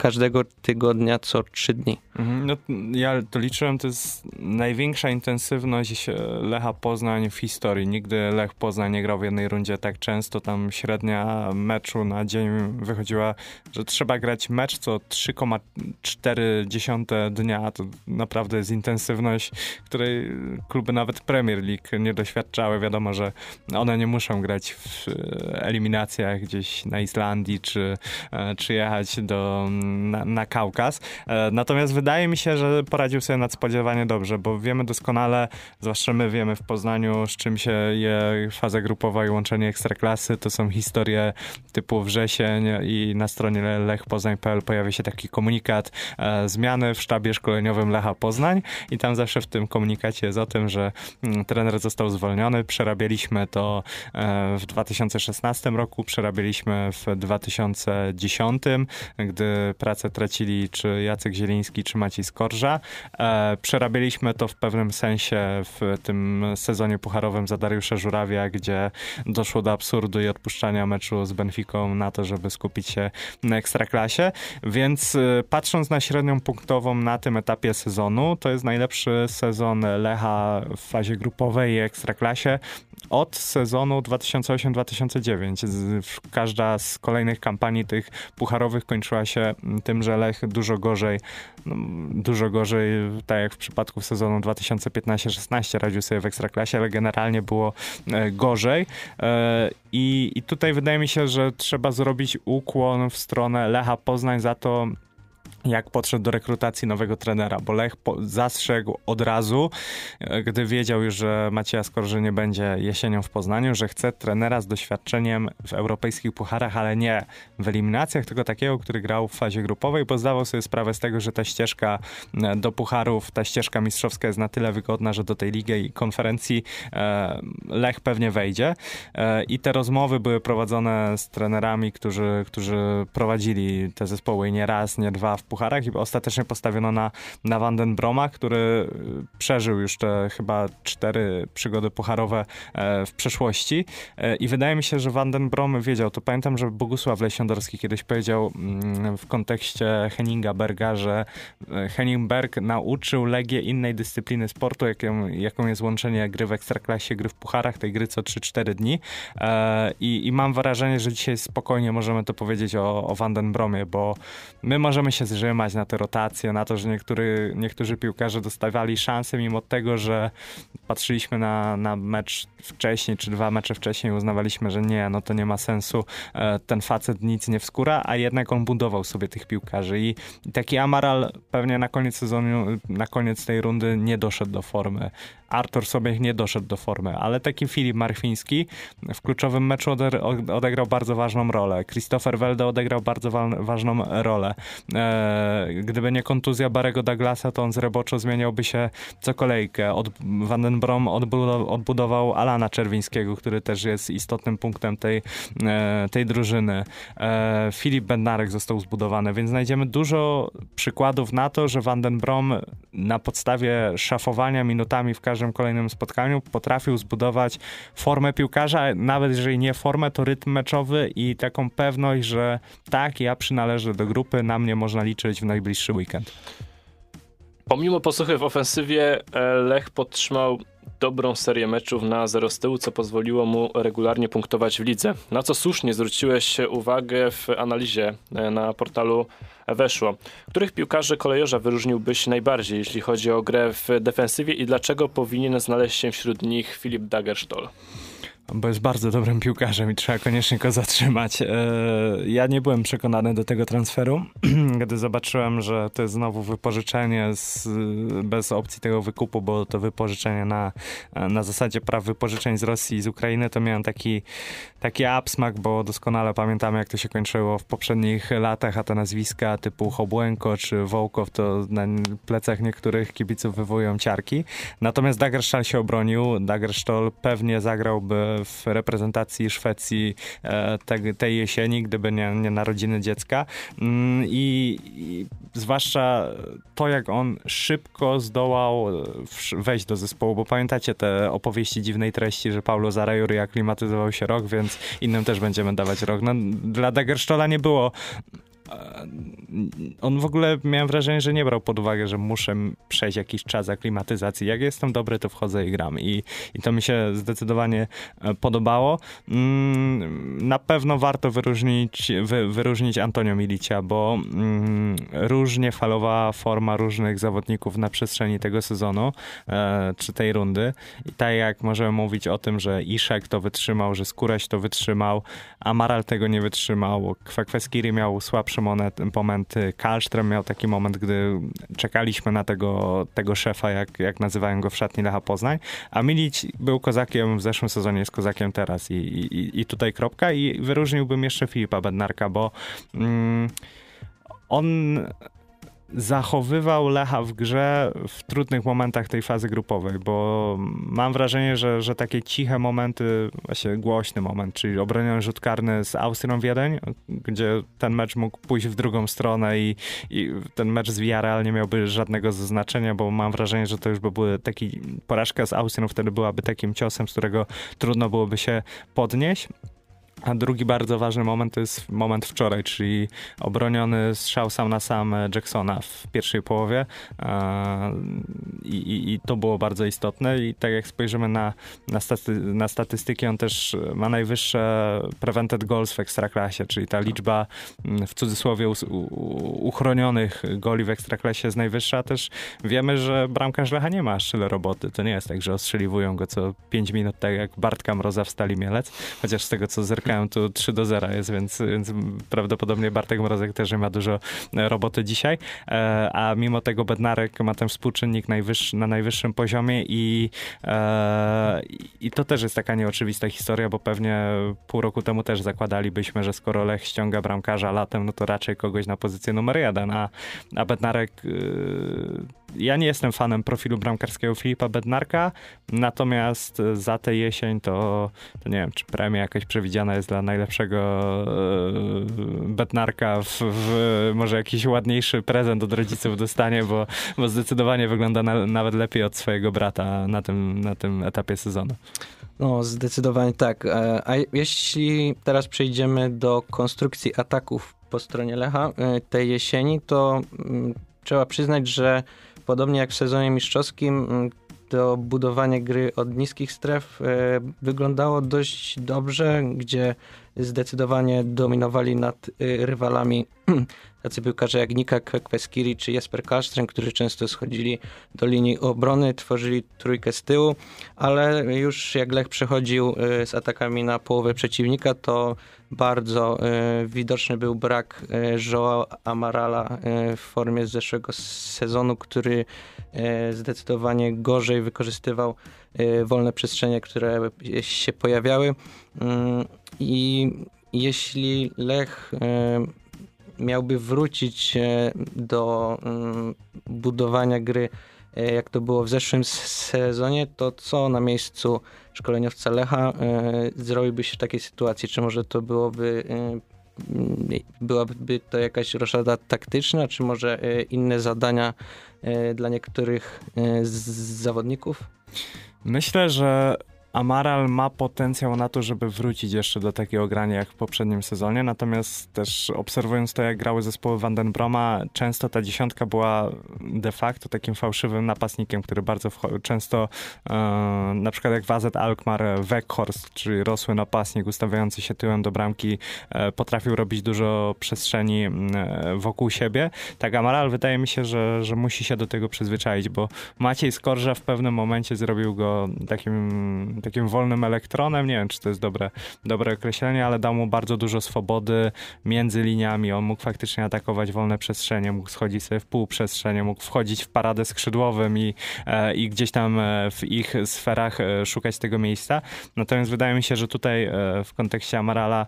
każdego tygodnia co trzy dni.
Mhm, no, ja to liczyłem, to jest największa intensywność Lecha Poznań w historii. Nigdy Lech Poznań nie grał w jednej rundzie tak często. Tam średnia meczu na dzień wychodziła, że trzeba grać mecz co 3,4 dnia. To naprawdę jest intensywność, której kluby nawet Premier League nie doświadczały. Wiadomo, że one nie muszą grać w eliminacjach gdzieś na Islandii, czy, e, czy jechać do, na, na Kaukaz. E, natomiast wydaje mi się, że poradził sobie nadspodziewanie dobrze, bo wiemy doskonale, zwłaszcza my wiemy w Poznaniu, z czym się je faza grupowa i łączenie ekstraklasy. To są historie typu wrzesień i na stronie lechpoznań.pl pojawia się taki komunikat e, zmiany w sztabie szkoleniowym Lecha Poznań i tam zawsze w tym komunikacie jest o tym, że mm, trener został zwolniony. Przerabialiśmy to e, w 2016 roku, przerabialiśmy w 2010, gdy pracę tracili czy Jacek Zieliński, czy Maciej Skorża. E, przerabialiśmy to w pewnym sensie w tym sezonie pucharowym za Dariusza Żurawia, gdzie doszło do absurdu i odpuszczania meczu z Benficą na to, żeby skupić się na ekstraklasie. Więc e, patrząc na średnią punktową na tym etapie sezonu, to jest najlepszy sezon Lecha w fazie grupowej i ekstraklasie od sezonu 2008-2009. Każda z kolejnych kampanii tych pucharowych kończyła się tym, że Lech dużo gorzej, no, dużo gorzej, tak jak w przypadku sezonu 2015-16 radził sobie w Ekstraklasie, ale generalnie było e, gorzej. E, I, I tutaj wydaje mi się, że trzeba zrobić ukłon w stronę Lecha Poznań za to, jak podszedł do rekrutacji nowego trenera, bo Lech zastrzegł od razu, e, gdy wiedział już, że Macieja Skorży nie będzie jesienią w Poznaniu, że chce trenera z doświadczeniem w europejskich pucharach, ale nie w eliminacjach, tylko takiego, który grał w fazie grupowej, bo zdawał sobie sprawę z tego, że ta ścieżka e, do pucharów, ta ścieżka mistrzowska jest na tyle wygodna, że do tej ligi i konferencji e, Lech pewnie wejdzie. I te rozmowy były prowadzone z trenerami, którzy, którzy prowadzili te zespoły nie raz, nie dwa w pucharach i ostatecznie postawiono na, na Vanden Broma, który y, przeżył już te chyba cztery przygody pucharowe e, w przeszłości. E, i wydaje mi się, że Vanden Brom wiedział, to pamiętam, że Bogusław Lesiądorski kiedyś powiedział mm, w kontekście Henninga Berga, że e, Henning Berg nauczył Legię innej dyscypliny sportu, jaką, jaką jest łączenie gry w Ekstraklasie, gry w pucharach, tej gry co 3-4 dni. I, i mam wrażenie, że dzisiaj spokojnie możemy to powiedzieć o, o Bromie, bo my możemy się zrzymać na te rotacje, na to, że niektóry, niektórzy piłkarze dostawali szansę mimo tego, że patrzyliśmy na, na mecz wcześniej, czy dwa mecze wcześniej uznawaliśmy, że nie, no to nie ma sensu, e, ten facet nic nie wskóra, a jednak on budował sobie tych piłkarzy i, i taki Amaral pewnie na koniec sezonu, na koniec tej rundy nie doszedł do formy. Artur sobie nie doszedł do formy, ale taki Filip Marfiński w kluczowym meczu odegrał bardzo ważną rolę. Christopher Welde odegrał bardzo wa ważną rolę. E, gdyby nie kontuzja Barego Douglasa, to on z Reboczo zmieniałby się co kolejkę. Od Vandenbrom odbudował, odbudował Alana Czerwińskiego, który też jest istotnym punktem tej, e, tej drużyny. E, Filip Bednarek został zbudowany, więc znajdziemy dużo przykładów na to, że Vandenbrom na podstawie szafowania minutami w każdym każdym kolejnym spotkaniu potrafił zbudować formę piłkarza, nawet jeżeli nie formę, to rytm meczowy i taką pewność, że tak, ja przynależę do grupy, na mnie można liczyć w najbliższy weekend.
Pomimo posłuchy w ofensywie, e, Lech podtrzymał dobrą serię meczów na zero z tyłu, co pozwoliło mu regularnie punktować w lidze. Na co słusznie zwróciłeś uwagę w analizie e, na portalu Weszło. Których piłkarzy kolejorza wyróżniłbyś najbardziej, jeśli chodzi o grę w defensywie i dlaczego powinien znaleźć się wśród nich Filip Dagerstol?
Bo jest bardzo dobrym piłkarzem i trzeba koniecznie go zatrzymać. E, ja nie byłem przekonany do tego transferu, gdy zobaczyłem, że to jest znowu wypożyczenie z, bez opcji tego wykupu, bo to wypożyczenie na, na zasadzie praw wypożyczeń z Rosji i z Ukrainy, to miałem taki, taki absmak, bo doskonale pamiętamy, jak to się kończyło w poprzednich latach, a te nazwiska typu Hobłęko czy Wołkow to na plecach niektórych kibiców wywołują ciarki. Natomiast Dagersztal się obronił. Dagersztal pewnie zagrałby w reprezentacji Szwecji e, te, tej jesieni, gdyby nie, nie narodziny dziecka. Mm, I, I zwłaszcza to, jak on szybko zdołał e, wejść do zespołu, bo pamiętacie te opowieści dziwnej treści, że Paulo Zarajuri aklimatyzował się rok, więc innym też będziemy dawać rok. No, dla Dagersztola nie było on w ogóle miałem wrażenie, że nie brał pod uwagę, że muszę przejść jakiś czas aklimatyzacji. Jak jestem dobry, to wchodzę i gram. I, i to mi się zdecydowanie e, podobało. Mm, na pewno warto wyróżnić, wy, wyróżnić Antonio Milicia, bo mm, różnie falowała forma różnych zawodników na przestrzeni tego sezonu, e, czy tej rundy. I tak jak możemy mówić o tym, że Iszek to wytrzymał, że Skóraś to wytrzymał, Amaral tego nie wytrzymał, Kwekweskiri miał słabszy moment, moment Karlström miał taki moment, gdy czekaliśmy na tego, tego szefa, jak, jak nazywają go w szatni Lecha Poznań, a Milić był kozakiem w zeszłym sezonie, jest kozakiem teraz. I, i, i tutaj kropka. I wyróżniłbym jeszcze Filipa Bednarka, bo mm, on zachowywał Lecha w grze w trudnych momentach tej fazy grupowej, bo mam wrażenie, że, że takie ciche momenty, właśnie głośny moment, czyli obroniony rzut karny z Austrią Wiedeń, gdzie ten mecz mógł pójść w drugą stronę i, i ten mecz z Villarreal nie miałby żadnego znaczenia, bo mam wrażenie, że to już by były taki, porażka z Austrią wtedy byłaby takim ciosem, z którego trudno byłoby się podnieść. A drugi bardzo ważny moment to jest moment wczoraj, czyli obroniony strzał sam na sam Jacksona w pierwszej połowie. I, i, i to było bardzo istotne. I tak jak spojrzymy na, na, staty, na statystyki, on też ma najwyższe prevented goals w ekstraklasie, czyli ta liczba mm, w cudzysłowie uchronionych goli w ekstraklasie jest najwyższa. Też wiemy, że bramkarz Lecha nie ma tyle roboty. To nie jest tak, że ostrzeliwują go co 5 minut, tak jak Bartka Mroza w Stali Mielec. Chociaż z tego, co zerkałem spotkałem, tu 3 do 0 jest, więc, więc prawdopodobnie Bartek Mrozek też ma dużo e, roboty dzisiaj, e, a mimo tego Bednarek ma ten współczynnik najwyższy, na najwyższym poziomie i, e, i to też jest taka nieoczywista historia, bo pewnie pół roku temu też zakładalibyśmy, że skoro Lech ściąga bramkarza latem, no to raczej kogoś na pozycję numer jeden, a, a Bednarek ja nie jestem fanem profilu bramkarskiego Filipa Bednarka, natomiast za tę jesień to, to nie wiem, czy premia jakaś przewidziana jest dla najlepszego e, Bednarka, w, w, może jakiś ładniejszy prezent od rodziców dostanie, bo, bo zdecydowanie wygląda na, nawet lepiej od swojego brata na tym, na tym etapie sezonu.
No, zdecydowanie tak. E, a jeśli teraz przejdziemy do konstrukcji ataków po stronie Lecha e, tej jesieni, to mm, trzeba przyznać, że podobnie jak w sezonie mistrzowskim, mm, to budowanie gry od niskich stref e, wyglądało dość dobrze, gdzie zdecydowanie dominowali nad e, rywalami tacy piłkarze jak Nika Kweskiri czy Jesper Kastren, którzy często schodzili do linii obrony, tworzyli trójkę z tyłu, ale już jak Lech przechodził e, z atakami na połowę przeciwnika, to bardzo widoczny był brak Joao Amarala w formie z zeszłego sezonu, który zdecydowanie gorzej wykorzystywał wolne przestrzenie, które się pojawiały. Mm, I jeśli Lech miałby wrócić do mm, budowania gry, jak to było w zeszłym sezonie, to co na miejscu szkoleniowca Lecha zrobiłby się w takiej sytuacji? Czy może to byłoby byłaby to jakaś roszada taktyczna, czy może inne zadania dla niektórych z zawodników?
Myślę, że Amaral ma potencjał na to, żeby wrócić jeszcze do takiego grania jak w poprzednim sezonie, natomiast też obserwując to, jak grały zespoły Vandenbroma, często ta dziesiątka była de facto takim fałszywym napastnikiem, który bardzo często, e, na przykład jak Wazet Alkmaar, Weghorst, czyli rosły napastnik ustawiający się tyłem do bramki, e, potrafił robić dużo przestrzeni e, wokół siebie. Tak Amaral wydaje mi się, że, że musi się do tego przyzwyczaić, bo Maciej Skorża w pewnym momencie zrobił go takim takim wolnym elektronem. Nie wiem, czy to jest dobre, dobre określenie, ale dał mu bardzo dużo swobody między liniami. On mógł faktycznie atakować wolne przestrzenie, mógł schodzić sobie w półprzestrzenie, mógł wchodzić w paradę skrzydłowym i, e, i gdzieś tam e, w ich sferach e, szukać tego miejsca. Natomiast wydaje mi się, że tutaj w kontekście Amarala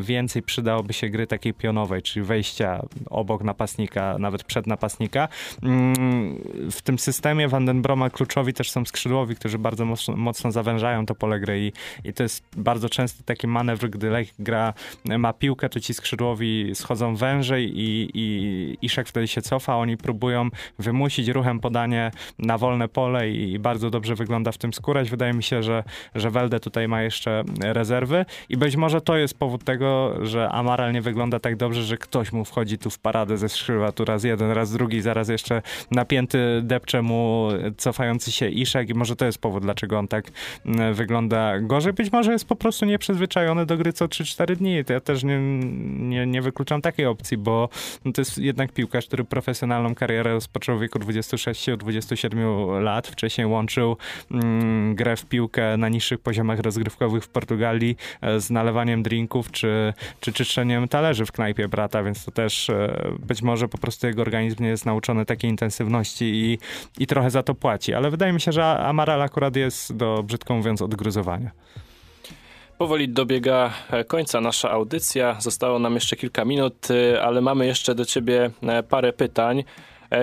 więcej przydałoby się gry takiej pionowej, czyli wejścia obok napastnika, nawet przed napastnika. Mm, w tym systemie Vandenbroma kluczowi też są skrzydłowi, którzy bardzo mocno, mocno zawężają to pole gry i, i to jest bardzo często taki manewr, gdy Lech gra, ma piłkę, to ci skrzydłowi schodzą wężej i, i Iszek wtedy się cofa, oni próbują wymusić ruchem podanie na wolne pole i, i bardzo dobrze wygląda w tym skórać. Wydaje mi się, że, że Welde tutaj ma jeszcze rezerwy. I być może to jest powód tego, że Amaral nie wygląda tak dobrze, że ktoś mu wchodzi tu w paradę ze skrzydła, tu raz jeden, raz drugi, zaraz jeszcze napięty depcze mu cofający się Iszek. I może to jest powód, dlaczego on tak mm, wygląda gorzej. Być może jest po prostu nieprzyzwyczajony do gry co 3-4 dni. To ja też nie, nie, nie wykluczam takiej opcji, bo no to jest jednak piłkarz, który profesjonalną karierę rozpoczął w wieku 26-27 lat. Wcześniej łączył mm, grę w piłkę na niższych poziomach rozgrywkowych w Portugalii e, z nalewaniem drinków czy, czy czyszczeniem talerzy w knajpie brata, więc to też e, być może po prostu jego organizm nie jest nauczony takiej intensywności i, i trochę za to płaci. Ale wydaje mi się, że Amaral akurat jest do, brzydko mówiąc, odgruzowania.
Powoli dobiega e, końca nasza audycja. Zostało nam jeszcze kilka minut, e, ale mamy jeszcze do ciebie e, parę pytań,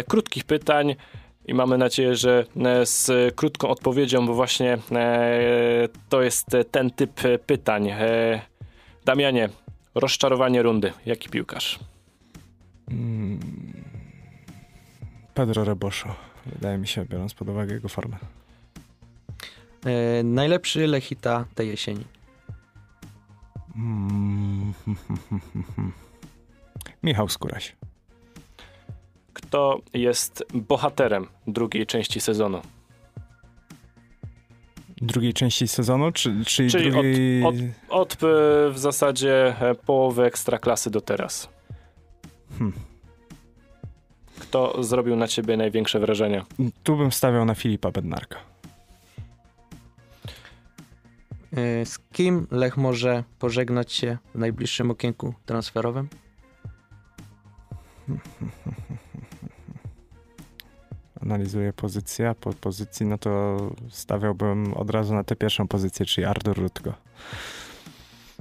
krótkich pytań. I mamy nadzieję, że z krótką odpowiedzią, bo właśnie to jest ten typ pytań. Damianie, rozczarowanie rundy. Jaki piłkarz? Hmm.
Pedro Reboszo, wydaje mi się, biorąc pod uwagę jego formę.
E, najlepszy Lechita tej jesieni.
Mm. Michał Skóraś.
Kto jest bohaterem drugiej części sezonu?
Drugiej części sezonu, czy, czyli,
czyli
drugiej...
od, od, od e, w zasadzie e, połowy ekstraklasy do teraz. Hmm. Kto zrobił na ciebie największe wrażenie?
Tu bym stawiał na Filipa Bednarka.
Z kim Lech może pożegnać się w najbliższym okienku transferowym?
Analizuję pozycję, a po pozycji no to stawiałbym od razu na tę pierwszą pozycję, czyli Artur Rutko.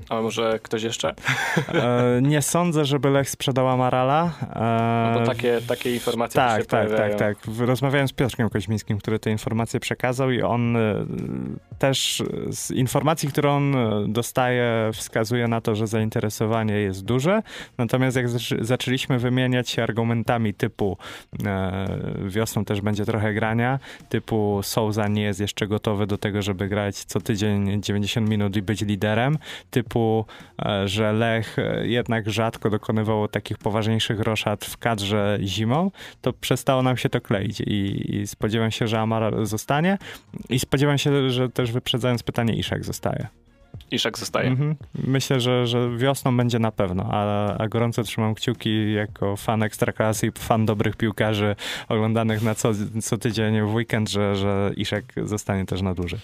A może ktoś jeszcze?
E, nie sądzę, żeby Lech sprzedała Marala.
E, no takie, takie informacje
tak,
się
tak, tak, tak. Rozmawiałem z Piotrkiem Koźmińskim, który te informacje przekazał i on e, też z informacji, które on dostaje, wskazuje na to, że zainteresowanie jest duże. Natomiast jak zaczęliśmy wymieniać się argumentami typu wiosną też będzie trochę grania, typu Souza nie jest jeszcze gotowy do tego, żeby grać co tydzień 90 minut i być liderem, typu typu, e, że Lech e, jednak rzadko dokonywało takich poważniejszych roszad w kadrze zimą, to przestało nam się to kleić i, i spodziewam się, że Amar zostanie i spodziewam się, że też wyprzedzając pytanie, Iszak zostaje.
Iszak zostaje.
Mhm. Myślę, że, że wiosną będzie na pewno, a, a gorąco trzymam kciuki jako fan Ekstraklasy i fan dobrych piłkarzy oglądanych na co, co tydzień w weekend, że, że Iszak zostanie też na dłużej.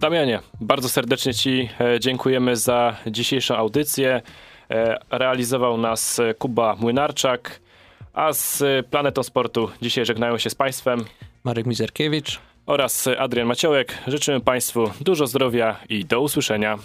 Damianie, bardzo serdecznie Ci e, dziękujemy za dzisiejszą audycję. E, realizował nas Kuba Młynarczak, a z Planetą Sportu dzisiaj żegnają się z Państwem
Marek Mizerkiewicz
oraz Adrian Maciołek. Życzymy Państwu dużo zdrowia i do usłyszenia.